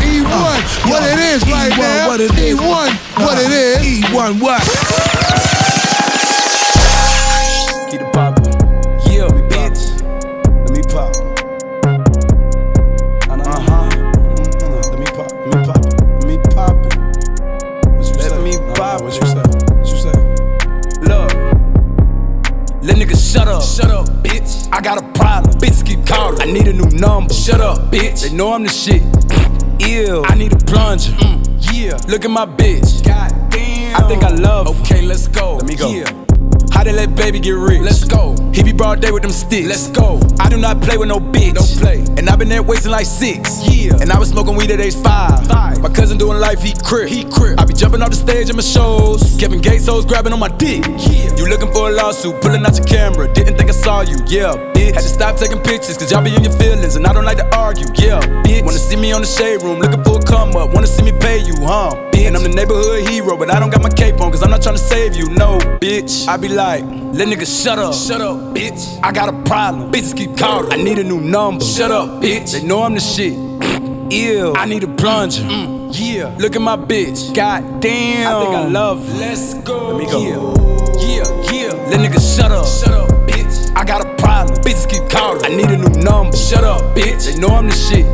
E1, uh, what it is right E1, now. What it is. E1, what it is. E1, what? Keep it poppin'. Yeah, me bitch. Let me pop. Uh huh. Let me pop. Let me pop. Let me pop it. What you say? What you say? What you say? Look. Let niggas shut up. Shut up, bitch. I got a problem. Bitches keep calling. I need a new number. Shut up, bitch. They know I'm the shit. Ew. I need a plunger. Mm, yeah. Look at my bitch. God damn. I think I love. Her. Okay, let's go. Let me go. Yeah. How they let baby get rich? Let's go. He be broad day with them sticks. Let's go. I do not play with no bitch. Don't play. And I've been there wasting like six. Yeah. And I was smoking weed at age five. Five. My cousin doing life, he crip. He crip. I be jumping off the stage in my shows. Kevin Gates hoes grabbing on my dick. Yeah. You looking for a lawsuit, pulling out your camera. Didn't think I saw you. Yeah, bitch. Had to stop taking pictures, cause y'all be in your feelings. And I don't like to argue. Yeah, bitch. Wanna see me on the shade room, looking for a come up. Wanna see me pay you, huh? Bitch. And I'm the neighborhood hero, but I don't got my cape on, cause I'm not trying to save you. No, bitch. I be like, let niggas shut up. Shut up, bitch. I got a problem. Bitches keep calling. I need a new number. Shut up, bitch. They know I'm the shit. Ew. I need a plunger. Mm, yeah. Look at my bitch. God damn. I think I love her. Let's go. Let me go. Yeah. Yeah. Yeah. Let niggas shut up. Shut up, bitch. I got a problem. Bitches keep calling. I need a new number. Shut up, bitch. They know I'm the shit.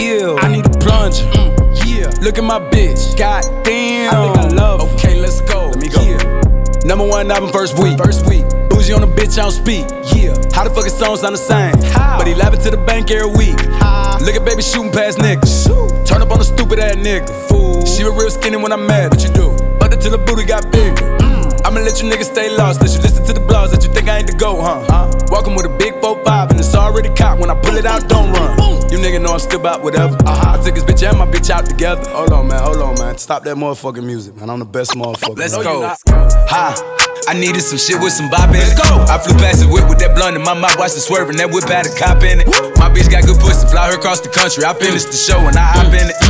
Ew. I need a plunger. Mm, yeah. Look at my bitch. God damn. I think I love her. Okay, let's go. Let me go. Yeah. Number one album first week. First week. Bougie on the bitch, I don't speak. Yeah. How the fuck his songs sound the same? How? But he laughing to the bank every week. How? Look at baby shooting past niggas. Shoot. Turn up on a stupid ass nigga. Fool. She was real skinny when I met. What you do? Butter till the booty got bigger. Mm. I'ma let you niggas stay lost. Let you listen to the blogs that you think I ain't the go, huh? huh? Walking with a big 4-5 and it's already caught. When I pull it out, don't run. You nigga know I'm still about whatever. Uh-huh. I took his bitch and my bitch out together. Hold on, man. Hold on, man. Stop that motherfucking music, man. I'm the best motherfucker. Let's go. Ha. I needed some shit with some bop in it. Go. I flew past the whip with that blunt in my mouth, watched it swerving. That whip had a cop in it. My bitch got good pussy, fly her across the country. I finished the show and I hop in it.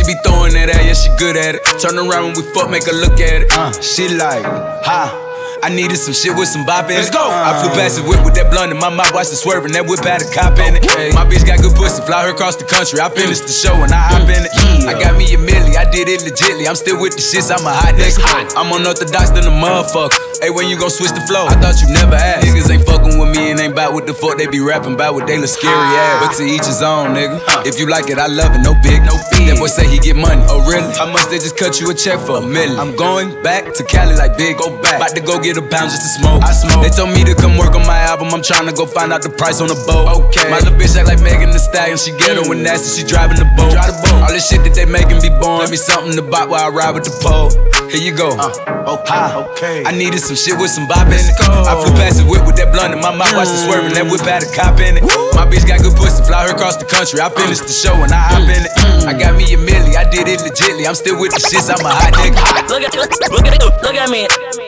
She be throwing it at, yeah, she good at it. Turn around when we fuck, make her look at it. Uh, she like, ha. I needed some shit with some bop in it. Let's go. I flew past the whip with that blunt in my mouth, watched it swerving. That whip had a cop in it. My bitch got good pussy, fly her across the country. I finished the show and I hop in it. I got me a milli, I did it legitly. I'm still with the shits, I'm a hot nigga. I'm unorthodox than a motherfucker. Hey, when you gon' switch the flow? I thought you never asked. Niggas ain't fucking with me and ain't bout what the fuck they be rapping about what they look scary ah. ass. But to each his own, nigga. If you like it, I love it, no big, no big. That boy say he get money. Oh, really? How much they just cut you a check for? A million. I'm going back to Cali like big, go back. About to go get a pound just to smoke. I smoke. They told me to come work on my album. I'm trying to go find out the price on the boat. Okay. My little bitch act like Megan Thee Stallion. She ghetto and nasty. She driving the boat. Drive the boat. All this shit that they making be born. Give me something to buy while I ride with the pole. Here you go. Uh, okay, okay. I needed some shit with some bop in it. I flew past the whip with that blunt in my mouth, watched it mm. swerving. That whip had a cop in it. My bitch got good pussy, fly her across the country. I mm. finished the show and I hop mm. in it. I got me a milli, I did it legitly. I'm still with the shits, I'm a hot nigga. Look at, look, look at, me, look at me,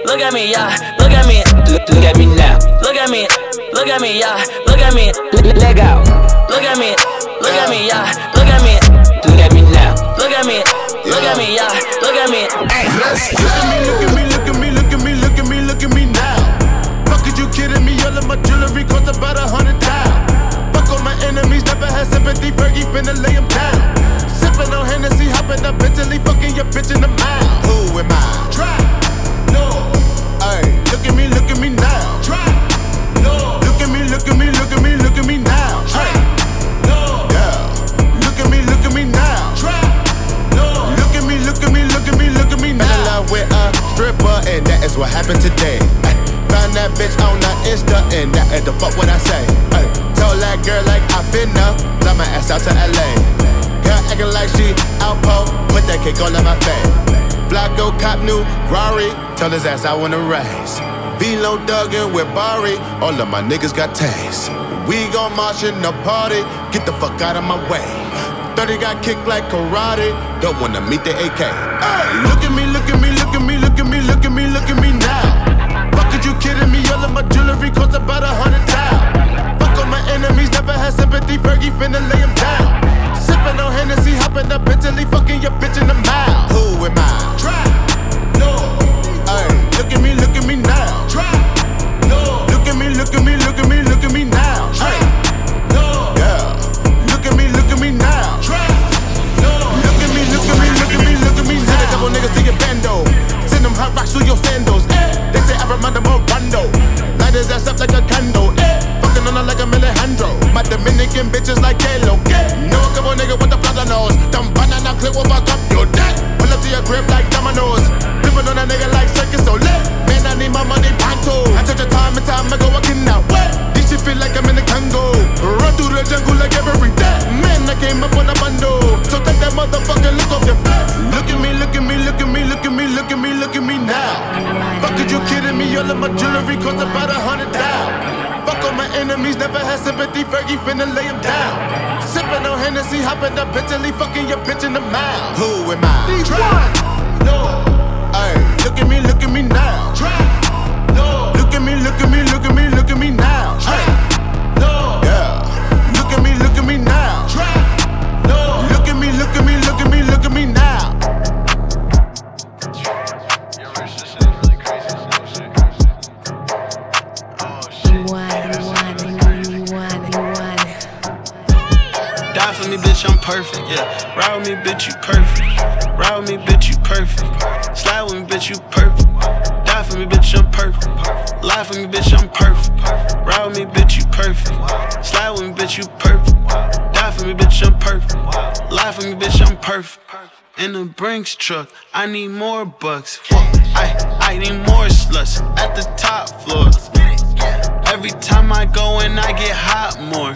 look at me, yeah. Look at me, look, look at me now. Look at me, look at me, yeah. Look at me, leg out. Look at me, look at me, yeah. Look at me, look at me now. Look at me, look at me, yeah. Look at me. Hey, let's look at me, look at me, look at me, look at me, look at me, look at me now. Fuck is you kidding me? All of my jewelry cost about a hundred thousand. Fuck all my enemies, never had sympathy. Fergie finna lay 'em down. Sippin' on Hennessy, hopping up Bentley, fucking your bitch in the mouth. Who am I? Try. Look at me, look at me now. Look at me, look at me, look at me, look at me now. Yeah. Look at me, look at me now. Look at me, look at me, look at me, look at me now. Fell in love with a stripper, and that is what happened today. Ay, found that bitch on the Insta, and that is the fuck what I say. Told that girl like I finna fly my ass out to LA. Girl acting like she outpo, put that cake all in my face. Flacko cop new Rari, tell his ass I wanna race. Velo Duggan with Bari, all of my niggas got taste. We gon' march in the party, get the fuck out of my way. 30 got kicked like karate. Don't wanna meet the AK. Hey, look at me, look at me, look at me, look at me, look at me, look at me now. Fuck, are you kidding me? All of my jewelry costs about a hundred thousand. Fuck all my enemies, never had sympathy. Fergie finna lay him down. Sipping on Hennessy, hopping up Italy, fucking your bitch in the mouth. Who am I? Bitches like. Know a couple nigga with the plaza nose. Dumb banana clip will fuck up your dead. Pull up to your crib like dominoes. Dipping on a nigga like circus so lit. Man, I need my money pronto. I took your time and time I can now. What? This shit feel like I'm in the Congo. Run through the jungle like every day. Man, I came up on a bundle. So take that motherfucking look off your face. Look at me, look at me, look at me, look at me, look at me, look at me now. Fuck, are you kidding me? All of my jewelry costs about a hundred thousand. Fuck all my enemies, never had sympathy. Fergie finna lay him down. Sipping on Hennessy, hopping up Italy, fucking your bitch in the mouth. Who am I? Trap. No. Ay, look at me, look at me now. Trap. No. Look at me, look at me, look at me, look at me now. Trap. No. Yeah. Look at me, look at me now. No. Look at me, look at me, look at me, look at me now. Perfect. Yeah, ride with me, bitch, you perfect. Ride with me, bitch, you perfect. Slide with me, bitch, you perfect. Die for me, bitch, I'm perfect. Lie for me, bitch, I'm perfect. Ride with me, bitch, you perfect. Slide with me, bitch, you perfect. Die for me, bitch, I'm perfect. Lie for me, bitch, I'm perfect. In the Brinks truck, I need more bucks. Fuck, I, I need more sluts at the top floor. Every time I go in, I get hot more.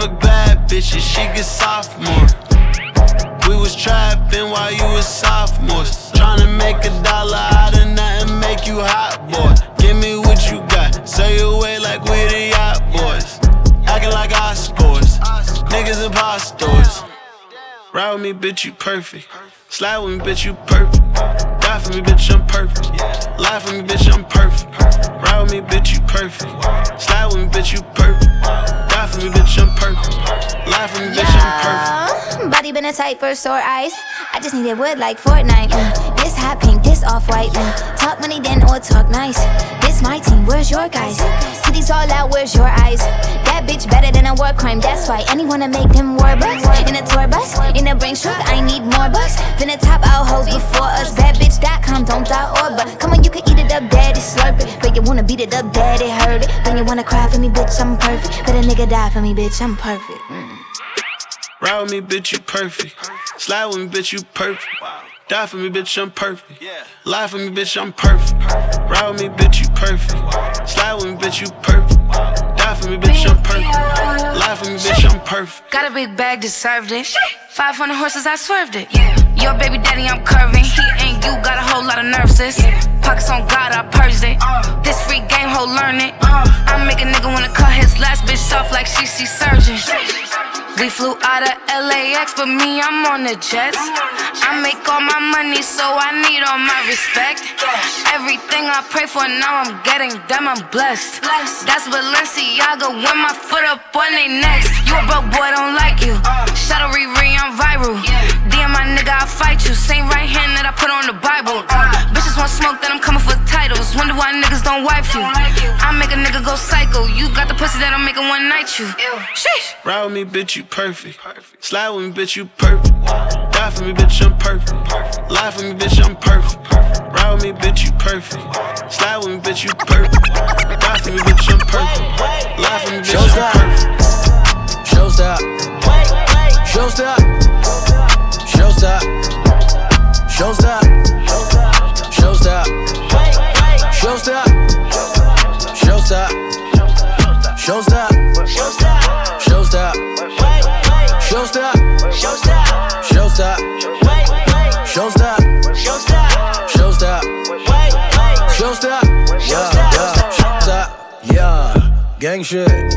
For bad bitches, she get sophomore. We was trapping while you was sophomores. Tryna make a dollar out of nothing, make you hot, boy. Give me what you got, say away like we the yacht boys. Acting like I scores, niggas impostors. Ride with me, bitch, you perfect. Slide with me, bitch, you perfect. Die for me, bitch, I'm perfect. Lie for me, bitch, I'm perfect. Ride with me, bitch, you perfect. Slide with me, bitch, you perfect. Die for me, bitch, I'm perfect. Lie for me, bitch, I'm perfect. Body been a tight for sore eyes. I just needed wood like Fortnite. Hot pink, this off white. Mm. Talk money then or talk nice. This my team, where's your guys? Titties all out, where's your eyes? That bitch better than a war crime, that's why. And wanna make them war bucks. In a tour bus, in a brain truck, I need more bucks. Finna top out hoes before us. Badbitch.com, don't die or but. Come on, you can eat it up, daddy, slurp it. But you wanna beat it up, daddy, heard it. Then you wanna cry for me, bitch, I'm perfect. Better nigga die for me, bitch, I'm perfect. Mm. Ride with me, bitch, you perfect. Slide with me, bitch, you perfect. Die for me, bitch, I'm perfect. Lie for me, bitch, I'm perfect. Ride with me, bitch, you perfect. Slide with me, bitch, you perfect. Die for me, bitch, I'm perfect. Lie for me, bitch, I'm perfect. Got a big bag, deserved it. 500 horses, I swerved it. Your baby daddy, I'm curving. He ain't you got a whole lot of nerves, sis. Pockets on God, I purged it. This free game, ho, learn it. I make a nigga wanna cut his last bitch off like she see surgeon. We flew out of LAX, but me, I'm on the jets. I make all my money, so I need all my respect. Everything I pray for, now I'm getting them, I'm blessed. That's Balenciaga when my foot up on they necks. You a broke boy, don't like you. Shadow Riri, I'm viral. DM my nigga, I'll fight you. Same right hand that I put on the Bible. Uh, bitches want smoke, then I'm coming for titles. Wonder why niggas don't wife you. I make a nigga go psycho. You got the pussy that I'm making one night you. Sheesh. Ride with me, bitch, you perfect. Slide with me, bitch, you perfect. Die for me, bitch, I'm perfect. Lie for me, bitch, I'm perfect. Ride with me, bitch, you perfect. Slide with me, bitch, you perfect. Die for me, bitch, I'm perfect. Lie for me, bitch, I'm perfect. Showstop. Showstop. Showstop. Showstop. Showstop. Showstop. Showstop. Showstop. Showstop. Showstop. Showstop. Showstop. Showstop. Showstop. Showstop. Yeah. Gang shit.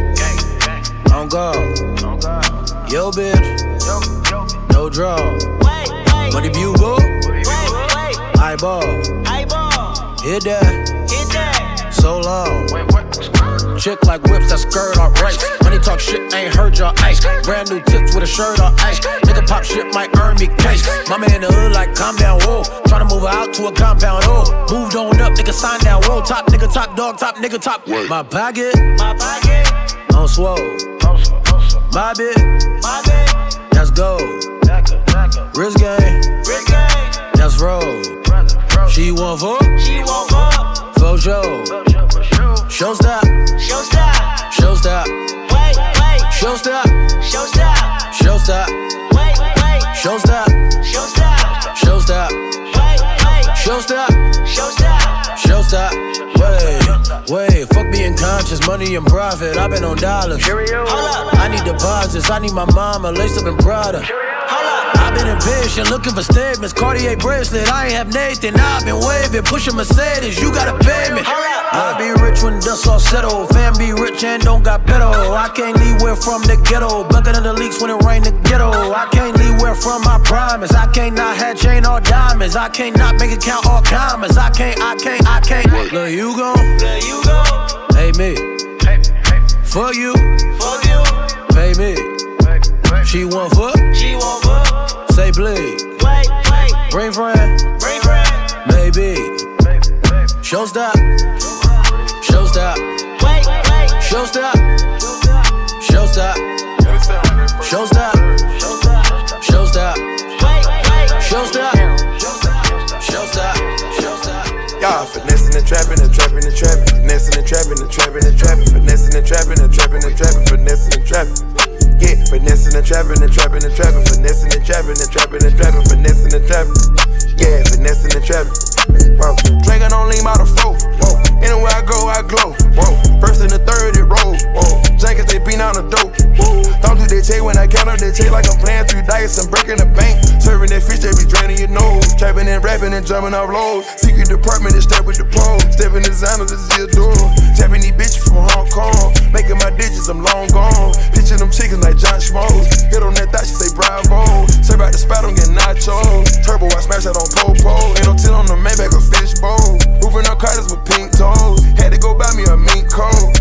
Draw. Money bugle. Eyeball. Hit that. So long. Chick like whips that skirt on race. Money talk shit, ain't heard your ice. Brand new tips with a shirt on ice. Nigga pop shit might earn me case. Mama in the hood like calm down, whoa. Tryna move her out to a compound, oh. Moved on up, nigga sign down, whoa. Top nigga, top dog, top nigga, top. My pocket, my pocket, on swole. My bit, my bit, that's gold. She want fuck, she want fuck. For sure. Show stop, show stop, show stop. Wait, wait. Show stop, show stop, show stop. Wait, wait. Show stop, show stop, show stop. Wait, wait. Show stop, show stop, show stop. Wait, wait. Fuck being conscious, money and profit. I've been on dollars. I need deposits. I need my mama laced up in Prada. I've been impatient, looking for statements. Cartier bracelet, I ain't have Nathan. I've been waving, pushing Mercedes. You gotta pay me. I be rich when dust all settle. Fam be rich and don't got better. I can't leave where from the ghetto. Bucket in the leaks when it rain the ghetto. I can't leave where from my promise. I can't not have chain or diamonds. I can't not make it count all commas. I can't, I can't, I can't. Look, you go. Look, you go. Pay me. For you. For you. Pay me. She want fuck. She want fuck. Say please. Wait, wait. Bring friend. Bring friend. Maybe. Show stop. Show stop. Wait, wait. Show stop. Show stop. Show stop. Show stop. Wait, wait. Show stop. Show stop. Show stop. Y'all finessing and trapping and trapping and trapping, finessing and trapping and trapping and trapping, finessing and trapping and trapping and trapping, finessing and trapping. Yeah, finessing and trapping and trapping and trapping, finessing and trapping and trapping and trapping, finessing and trapping. Yeah, finessing and trapping. Whoa, drinking on lean by the four. Whoa, anywhere I go, I glow. Whoa, first and the third it roll. Whoa, jackets they beat on the dope. Woo, don't do that check when I count up that check like I'm playing three dice and breaking the bank. Serving that fish, they be draining your nose. Trapping and rapping and jumping off lows. Secret department is step with the pole. Stepping designer, this is your door. Tapping these bitches from Hong Kong. Making my digits, I'm long gone. Pitching them chickens like John Schmoes. Hit on that thought, she say bravo. Say about the spot, I'm getting nachos. Turbo, I smash that on Popo. Ain't no tin on the Maybach or fish bowl. Moving up cutters with pink toes. Had to go buy me a mink coat.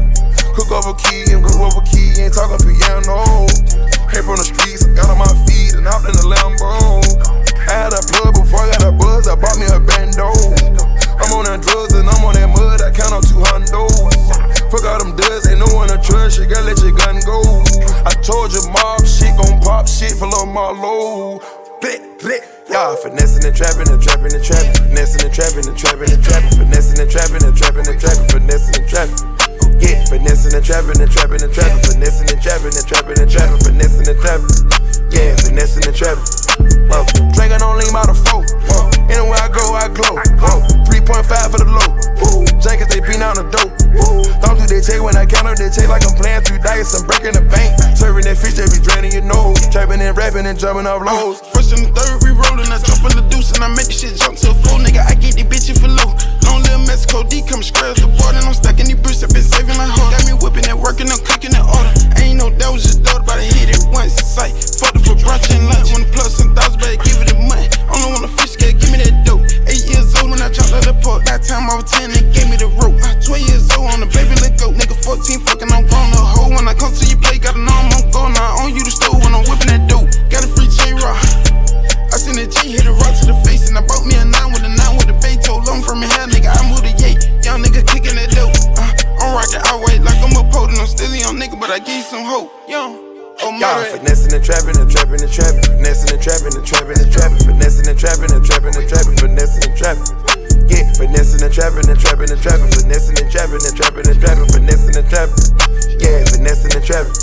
Cook over key and cook over key, and ain't talking piano. Came from the streets, got on my feet and hopped in the Lambo. I had a plug before I got a buzz, I bought me a bando. I'm on that drugs and I'm on that mud, I count on two. Fuck all them duds, ain't no one to trust, you gotta let your gun go. I told you mob shit gon' pop shit for Lil Marlo. Blip, blip. Y'all finessing and trapping and trapping and trapping, finessing and trapping and trapping and trapping, finessing and trapping and trapping and trapping, finessing and trapping. Yeah, finessing and trapping and trapping and trapping, finessing and trapping and trapping and trapping, finessing and trapping. Yeah, finessing and trapping. Whoa, drinking on lean by the four. Anywhere I go, I glow. Whoa, 3.5 for the low. Woo, jackets they beat on the dope. Don't do that check when I count up that check like I'm playing through dice. I'm breaking the bank. Serving that fish, they be draining your nose. Trapping and rapping and jumping off lows. First and third, we rollin'. I jump in the deuce and I make the shit jump to a full nigga. I get these bitches for low. Long little Mexico D come scratch the board and I'm stacking these bricks. I've been saving my hard. Got me whipping and working, I'm cooking that order. Ain't no doubt, just thought about it. Hit it once, sight. Fucked it for brunch and lunch. When the plus and thousand, better give it a month. Only want a fish scale, give me that dope. Eight years old when I dropped out the port. That time I was 10, they gave me the rope. I 12 years old on the baby, let go. Nigga 14, fucking, I'm grown a hoe. When I come to your play, gotta know I'm on go. Now on you the stove when I'm whipping that dope. Got a free J Rock. I seen a G hit a rock to the face and I bought me a nine with a nine with a and trapping and trapping and trapping, finessing and trapping and trapping and trapping, finessing and trapping and trapping and trapping, finessing and trapping. Yeah, finessing and trapping and trapping and trapping, finessing and trapping and trapping and trapping, finessing and trapping. Yeah, finessing and trapping.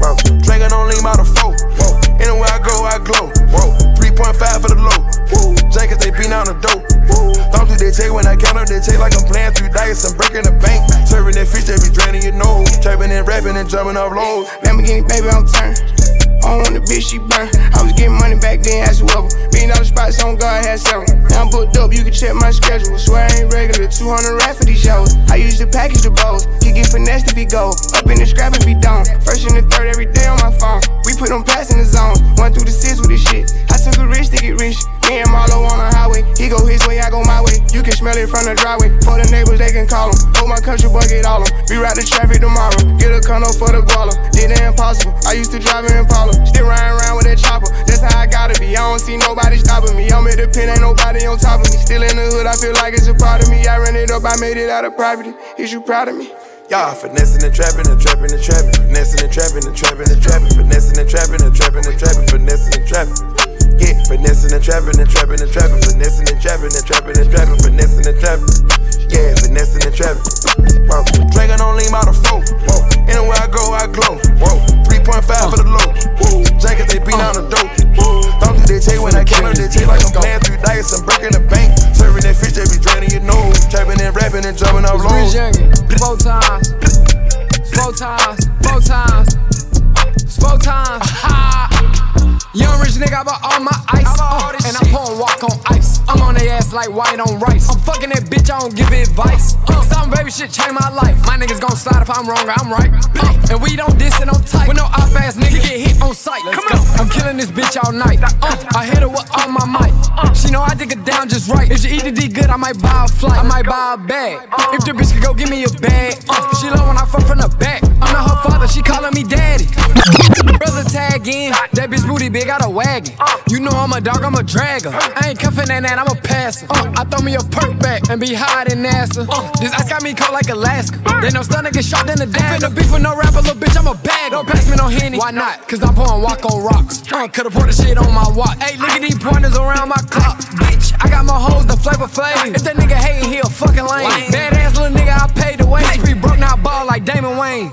Whoa, drinking on lean by the four. Whoa, anywhere I go, I glow. Whoa, 3.5 for the low. Woo, jackets they beat on the dope. Woo, don't do that check when I count up that check like I'm playing through dice. I'm breaking the bank, serving that fish, they be draining your nose. Trapping and rapping and jumping off lows. Well. Being out the spots on God had several. Now I'm booked up, you can check my schedule. Swear I ain't regular, 200 rap for these shows. I used to package the bowls. He get finessed if he go. Up in the scrap if he don't. First and the third every day on my phone. We put them packs in the zone. One through the six with this shit. Get rich. Me and Marlo on the highway. He go his way, I go my way. You can smell it from the driveway. For the neighbors, they can call him. Hold my country bucket all them. Be right the traffic tomorrow. Get a condo for the guala. Did the impossible. I used to drive in Impala. Still riding around with that chopper. That's how I gotta be. I don't see nobody stopping me. I'm at the pin, ain't nobody on top of me. Still in the hood, I feel like it's a part of me. I ran it up, I made it out of poverty. Is you proud of me? Y'all finessing and trapping and trapping and trapping, finessing and trapping and trapping and trapping, finessing and trapping and trapping and trapping, finessing and trapping. Yeah, finessing and trapping and trapping and trapping, finessing and trapping and trapping and trapping, finessing and trapping. Yeah, finessing and trapping. Whoa, dragon on lean by the phone. Whoa, anywhere I go, I glow. Whoa, 3.5 for the low. Whoa, jacket they beat on the dope. Don't do they take when I came up, they take like I'm playing through dice, I'm breaking the bank. Serving that fish, they be draining your nose. Trapping and rapping and jumping. Four times, four times, four times, Bought all my ice. Like white on rice. I'm fucking that bitch, I don't give advice. Uh, some baby shit changed my life. My niggas gon' slide if I'm wrong, or I'm right. Uh, and we don't diss and on tight. When no op ass nigga get hit on sight. Let's go. I'm killing this bitch all night. Uh, I hit her with all my might. She know I dig her down just right. If she eat the D good, I might buy a flight. I might buy a bag. If the bitch could go give me a bag. Uh, she love when I fuck from the back. I'm not her father, she calling me daddy. Brother tag in, that bitch booty big, got a wagon. You know I'm a dog, I'm a dragger. I ain't cuffing that, that I'm a passer. Uh, I throw me a perk back and be higher than NASA. Uh, this ice got me cold like Alaska. They know Stunna get shot in the dad. Finna beef with no rapper, little bitch, I'm a bag. Don't pass me no henny. Why not? Cause I'm pouring walk on rocks. Uh, could've poured the shit on my watch. Hey, look at these pointers around my clock. Bitch, I got my hoes, the flavor flavor. If that nigga hating, he a fucking lame. Badass little nigga, I paid the way. Street broke, now I ball like Damon Wayne.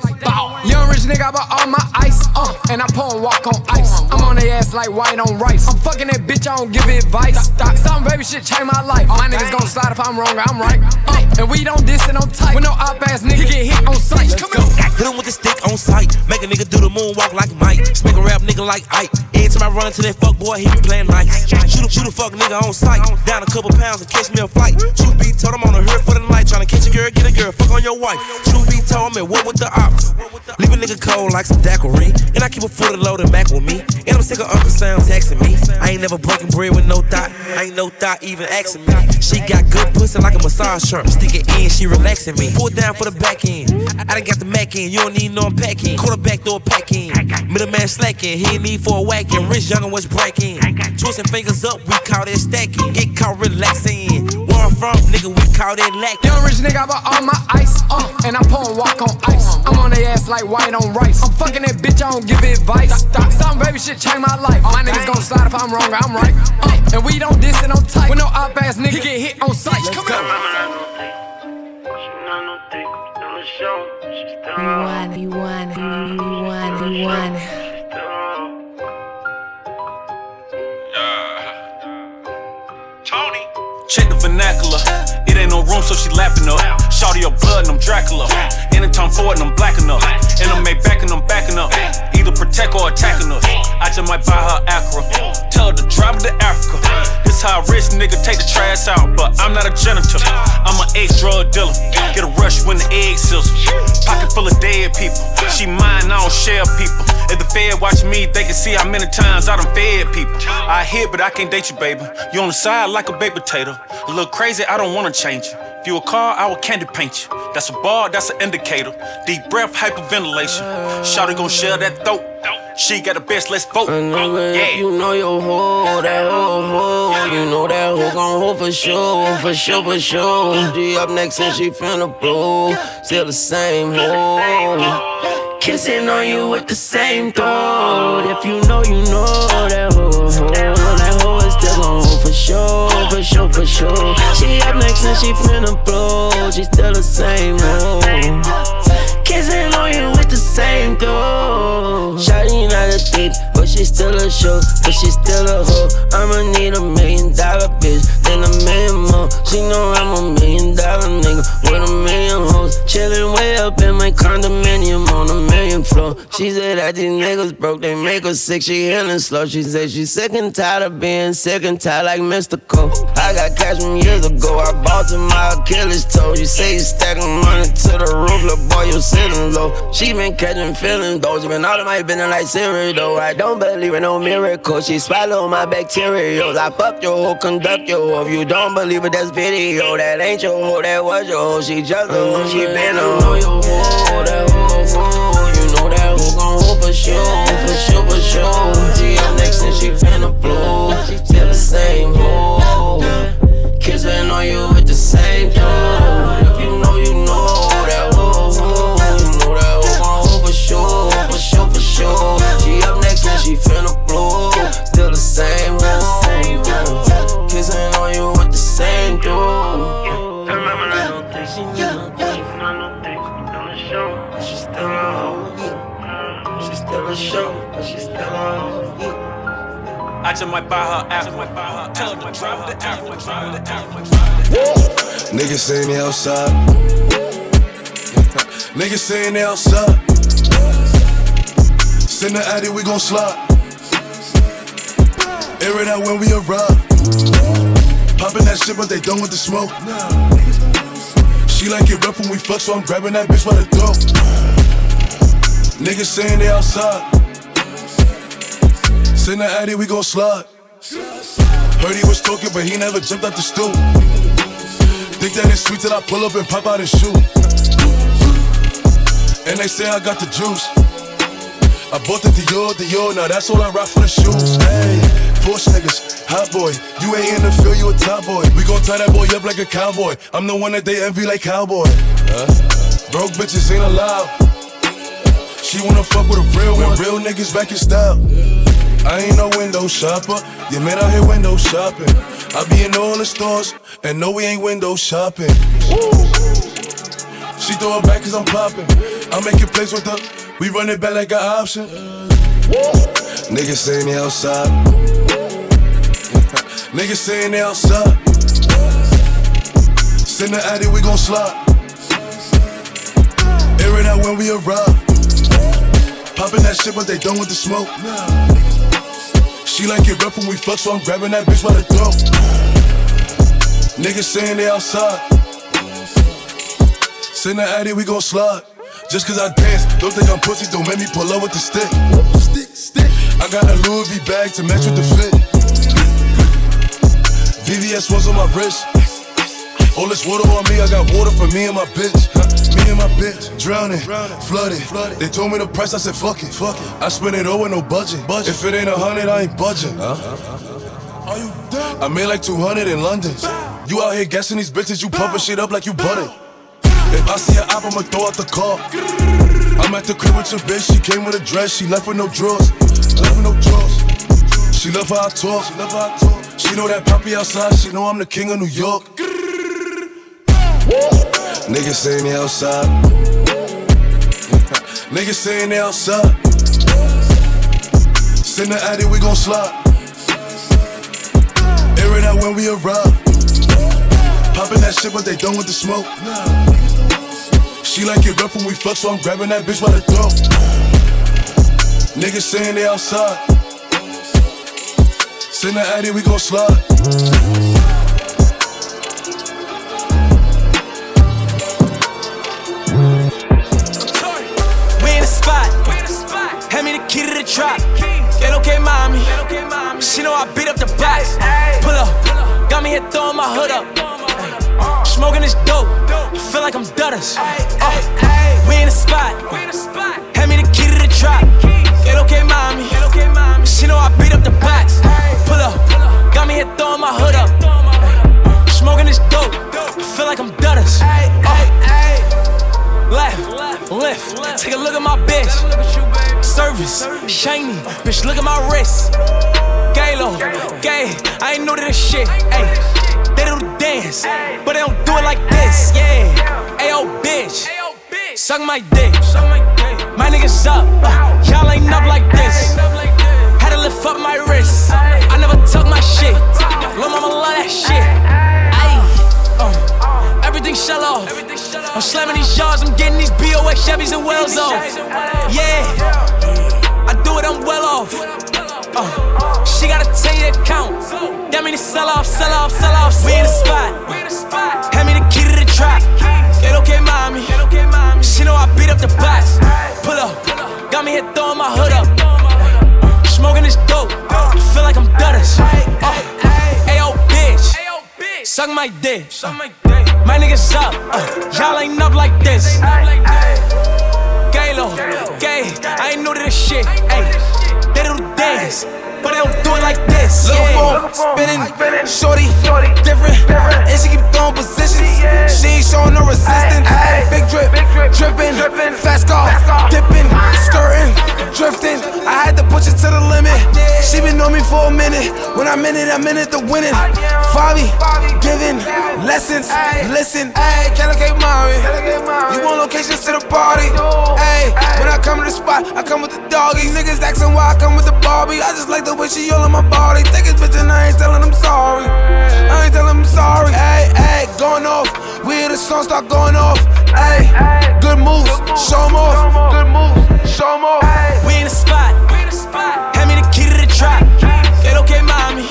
Young rich nigga, I bought all my ice. Uh, and I pouring walk on ice. I'm on their ass like white on rice. I'm fucking that bitch, I don't give advice. Stop, Some baby shit change my life. My niggas gon' slide if I'm wrong, I'm right. Uh, and we don't diss it on tight. When no op ass nigga get hit on sight. Come on. Hit him with the stick on sight. Make a nigga do the moonwalk like Mike. Smack a rap nigga like Ike. Every time I run into that fuck boy, he be playing nice. Shoot a, shoot a fuck nigga on sight. Down a couple pounds and catch me a flight. True be told I'm on the hood for the night. Tryna catch a girl, get a girl, fuck on your wife. True be told I'm at war with the ops. Leave a nigga cold like some daiquiri. And I keep a foot of load and back with me. And I'm sick of Uncle Sam texting me. I ain't never broken bread with no thought. I ain't no thought even asking me. She got good pussy like a massage shirt. Stick it in, she relaxing me. Pull it down for the back end. I done got the Mac in, you don't need no unpacking. Quarterback door pack in. Middleman slacking, he need for a whacking. Rich young was breaking. Twisting fingers up, we call that stacking. Get caught relaxing. Where I'm from, nigga, we call that lacking. Young rich nigga, I bought all my ice. Uh, and I'm pouring walk on ice. I'm on their ass like white on rice. I'm fucking that bitch, I don't give advice. Stop, Some baby shit change my life. My niggas gon' slide if I'm wrong, I'm right. Uh, and we don't diss it on tight. When no op ass nigga get hit on sight. Come on. You won, you won, you won, you won. Check the vernacular. It ain't no room, so she lapping up. Shawty your blood, and I'm Dracula. Anytime forward, and I'm black enough. And I'm back, and I'm backing up. Either protect or attacking us. I just might buy her Acura. Tell her to drive to Africa. This how rich nigga take the trash out, but I'm not a janitor. I'm an ex drug dealer. Get a rush when the egg sizzle. Pocket full of dead people. She mine, I don't share people. If the Fed watch me, they can see how many times I done fed people. I hit, but I can't date you, baby. You on the side like a baked potato. A little crazy, I don't wanna change you. If you a car, I will candy paint you. That's a bar, that's an indicator. Deep breath, hyperventilation. Shawty gon' share that throat. She got the best, let's vote. Yeah. You know your hoe, that hoe, hoe. You know that hoe gon' hold for sure, for sure, for sure. G up next and she finna blow. Still the same hoe. Kissing on you with the same throat. If you know, you know that hoe, hoe. That hoe is still gon' hold for sure, for sure, for sure. She up next and she finna blow. She still the same hoe. But she still a show, but she still a hoe. I'ma need a million dollar bitch, then a million more. She know I'm a million dollar nigga way up in my condominium on the million floor. She said that these niggas broke, they make her sick, she healing slow. She said she sick and tired of being sick and tired like Mystikal. I got cash from years ago, I bought to my Achilles toe. You say you stacking money to the roof, little boy, you sitting low. She been catching feelings though, she been all of my business like Siri though. I don't believe in no miracle, she swallow my bacteria. I fuck your whole conduct your. If you don't believe it, that's video. That ain't your hoe, that was your hoe. She just a hoe, she been a hoe. Your hoe, that hoe, hoe. You know that hoe gon' hold for sure, for sure, for sure. Apple. Tell her to drive the apple. Drive the apple. Niggas saying they outside. Niggas saying they outside. Send the addy, we gon' slide. Air it out when we arrive. Poppin' that shit, but they done with the smoke. She like it rough when we fuck, so I'm grabbing that bitch by the throat. Niggas saying they outside. Send the addy, we gon' slide. Heard he was talking, but he never jumped out the stool. Think that it's sweet till I pull up and pop out his shoe. And they say I got the juice. I bought the Dior, Dior, now that's all I rock for the shoes. Hey, Porsche niggas, hot boy. You ain't in the field, you a top boy. We gon' tie that boy up like a cowboy. I'm the one that they envy like cowboy. Huh? Broke bitches ain't allowed. She wanna fuck with a real one. Real niggas back in style. I ain't no window shopper. You man out here window shopping. I be in all the stores, and no, we ain't window shopping. Woo. She throw it back cause I'm popping. I'm making plays with her. We run it back like an option. Niggas saying they outside. Niggas saying they outside. Send the addy, we gon' slide. Air it out when we arrive. Popping that shit, but they done with the smoke. She like it rough when we fuck, so I'm grabbing that bitch by the throat. Niggas saying they outside. Send the addy, we gon' slide. Just cause I dance, don't think I'm pussy, don't make me pull up with the stick. Stick, stick. I got a Louis V bag to match with the fit. VVS was on my wrist. All this water on me, I got water for me and my bitch. Me and my bitch, drowning, flooded. They told me the price, I said fuck it. Fuck it. I spent it all with no budget. budget. If it ain't a hundred, I ain't budging. Huh? Are you dumb? I made like 200 in London. You out here guessing these bitches, you pumping shit up like you butter. If I see an app, I'ma throw out the car. I'm at the crib with your bitch, she came with a dress, she left with no drawers. Left with no drawers. She love how I talk. She love how I talk. She know that poppy outside. She know I'm the king of New York. Niggas saying they outside. Niggas saying they outside. Send the addy, we gon' slide. Air it out when we arrive. Popping that shit, but they done with the smoke. She like it rough when we fuck, so I'm grabbing that bitch by the throat. Niggas saying they outside. Send the addy, we gon' slide. Trap. Get okay, mommy. She know I beat up the box. Pull up. Got me here throwing my hood up. Smoking this dope. I feel like I'm Dutters. Uh, we in the spot. Hand me the key to the trap. Get okay, mommy. She know I beat up the box. Pull up. Got me here throwing my hood up. Smoking this dope. I feel like I'm Dutters. Uh, left, left, lift. Take a look at my bitch. Service, shiny. Bitch, look at my wrist. Galo, gay. I ain't new to this shit. Ay, they do the dance, but they don't do it like this. Yeah. Ayo, bitch. Suck my dick. My niggas up. Uh, y'all ain't up like this. Had to lift up my wrist. I never tuck my shit. Lil' mama love that shit. Ayy. Uh, everything shell off. I'm slamming these yards, I'm getting these BOX Chevys and Wells off. Yeah, I do it, I'm well off. Uh, she gotta tell you that count. That mean to sell off, sell off, sell off. We in the spot. Hand me the key to the trap. Get okay, mommy. She know I beat up the box. Pull up, got me here throwing my hood up. Smoking this dope, feel like I'm Dutters. Uh, suck my dick. My niggas up, uh, y'all ain't up like this. Galo, gay, I ain't new to this shit. Ay, they do dance, but they don't do it like this. Little yeah. phone spinning, shorty, different, and she keep throwing positions. She ain't showing no resistance. Big drip, dripping, fast car, dipping, skirting, drifting. I had to push it to the limit. She been on me for a minute. When I'm in it, I'm in it to win it. Fabi, giving lessons. Listen, ayy, Calico Mari. You want locations to the party? Ayy, when I come to the spot, I come with the doggy. Niggas asking why I come with the Barbie. I just like the way she all on my body. Take his bitch and I ain't telling them sorry. I ain't telling them sorry. Ayy, ayy, going off. We hear the song start going off. Ayy, good moves, show 'em off. Good moves, show 'em off. We in the spot. We in a spot. Hand me the key to the trap. Get okay, mommy.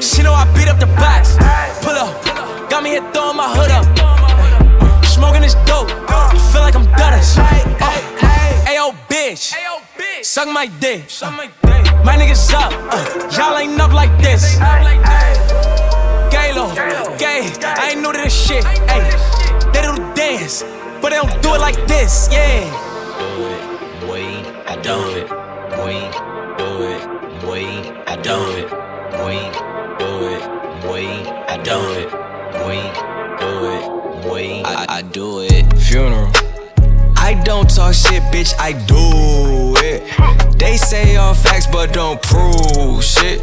She know I beat up the box. Pull up, got me here throwing my hood up. Smoking this dope, feel like I'm Dutters. Uh, Ayo, bitch, suck my dick. My niggas up, uh, y'all ain't up like this. Galo, gay, I ain't new to this shit. Ay, they do the dance, but they don't do it like this. Yeah. Boy, I do it. Boy, do it. Boy, I do it. Boy, do it. Boy, I do it. Boy, do it. I, I do it. Funeral. I don't talk shit, bitch, I do it. They say all facts, but don't prove shit.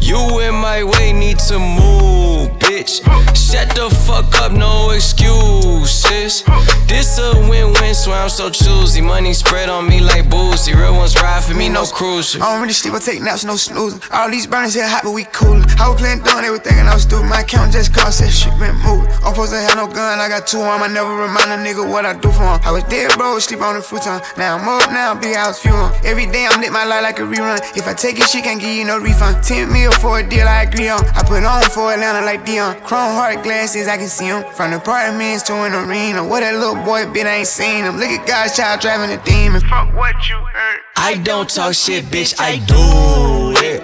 You in my way, need to move, bitch. Shut the fuck up, no excuses. This a win-win, so I'm so choosy. Money spread on me like boozy. Real ones ride for me, no cruise. I don't really sleep, I take naps, no snoozing. All these burners here hot, but we coolin'. I was playing doing everything, and I was stupid. My account just cost that shit been moving. I'm supposed to have no gun, I got two on. I never remind a nigga what I do for him. I was dead, bro, sleep on the futon. Now I'm up, now big house fuel. Every day I'm lit my life like a rerun. If I take it, she can't give you no refund. 10 mil for a deal, I agree on. I put on for Atlanta like Deion. Chrome heart glasses, I can see them. From the apartments to an arena. What that little boy bit, I ain't seen him. Look at God's child driving a demon. Fuck what you heard. I don't talk shit, bitch, I do it.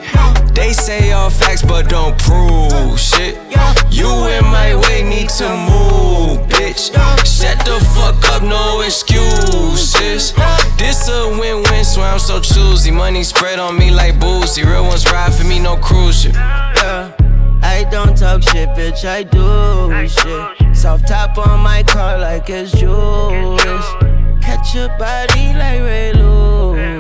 They say all facts, but don't prove shit. You in my way, need to move, bitch. Shut the fuck up, no excuses. This a win-win, so I'm so choosy. Money spread on me like boozy. Real ones ride for me, no cruise shit. Yeah. I don't talk shit, bitch, I do shit. Soft top on my car like it's Jewish. Catch your body like Ray Lewis.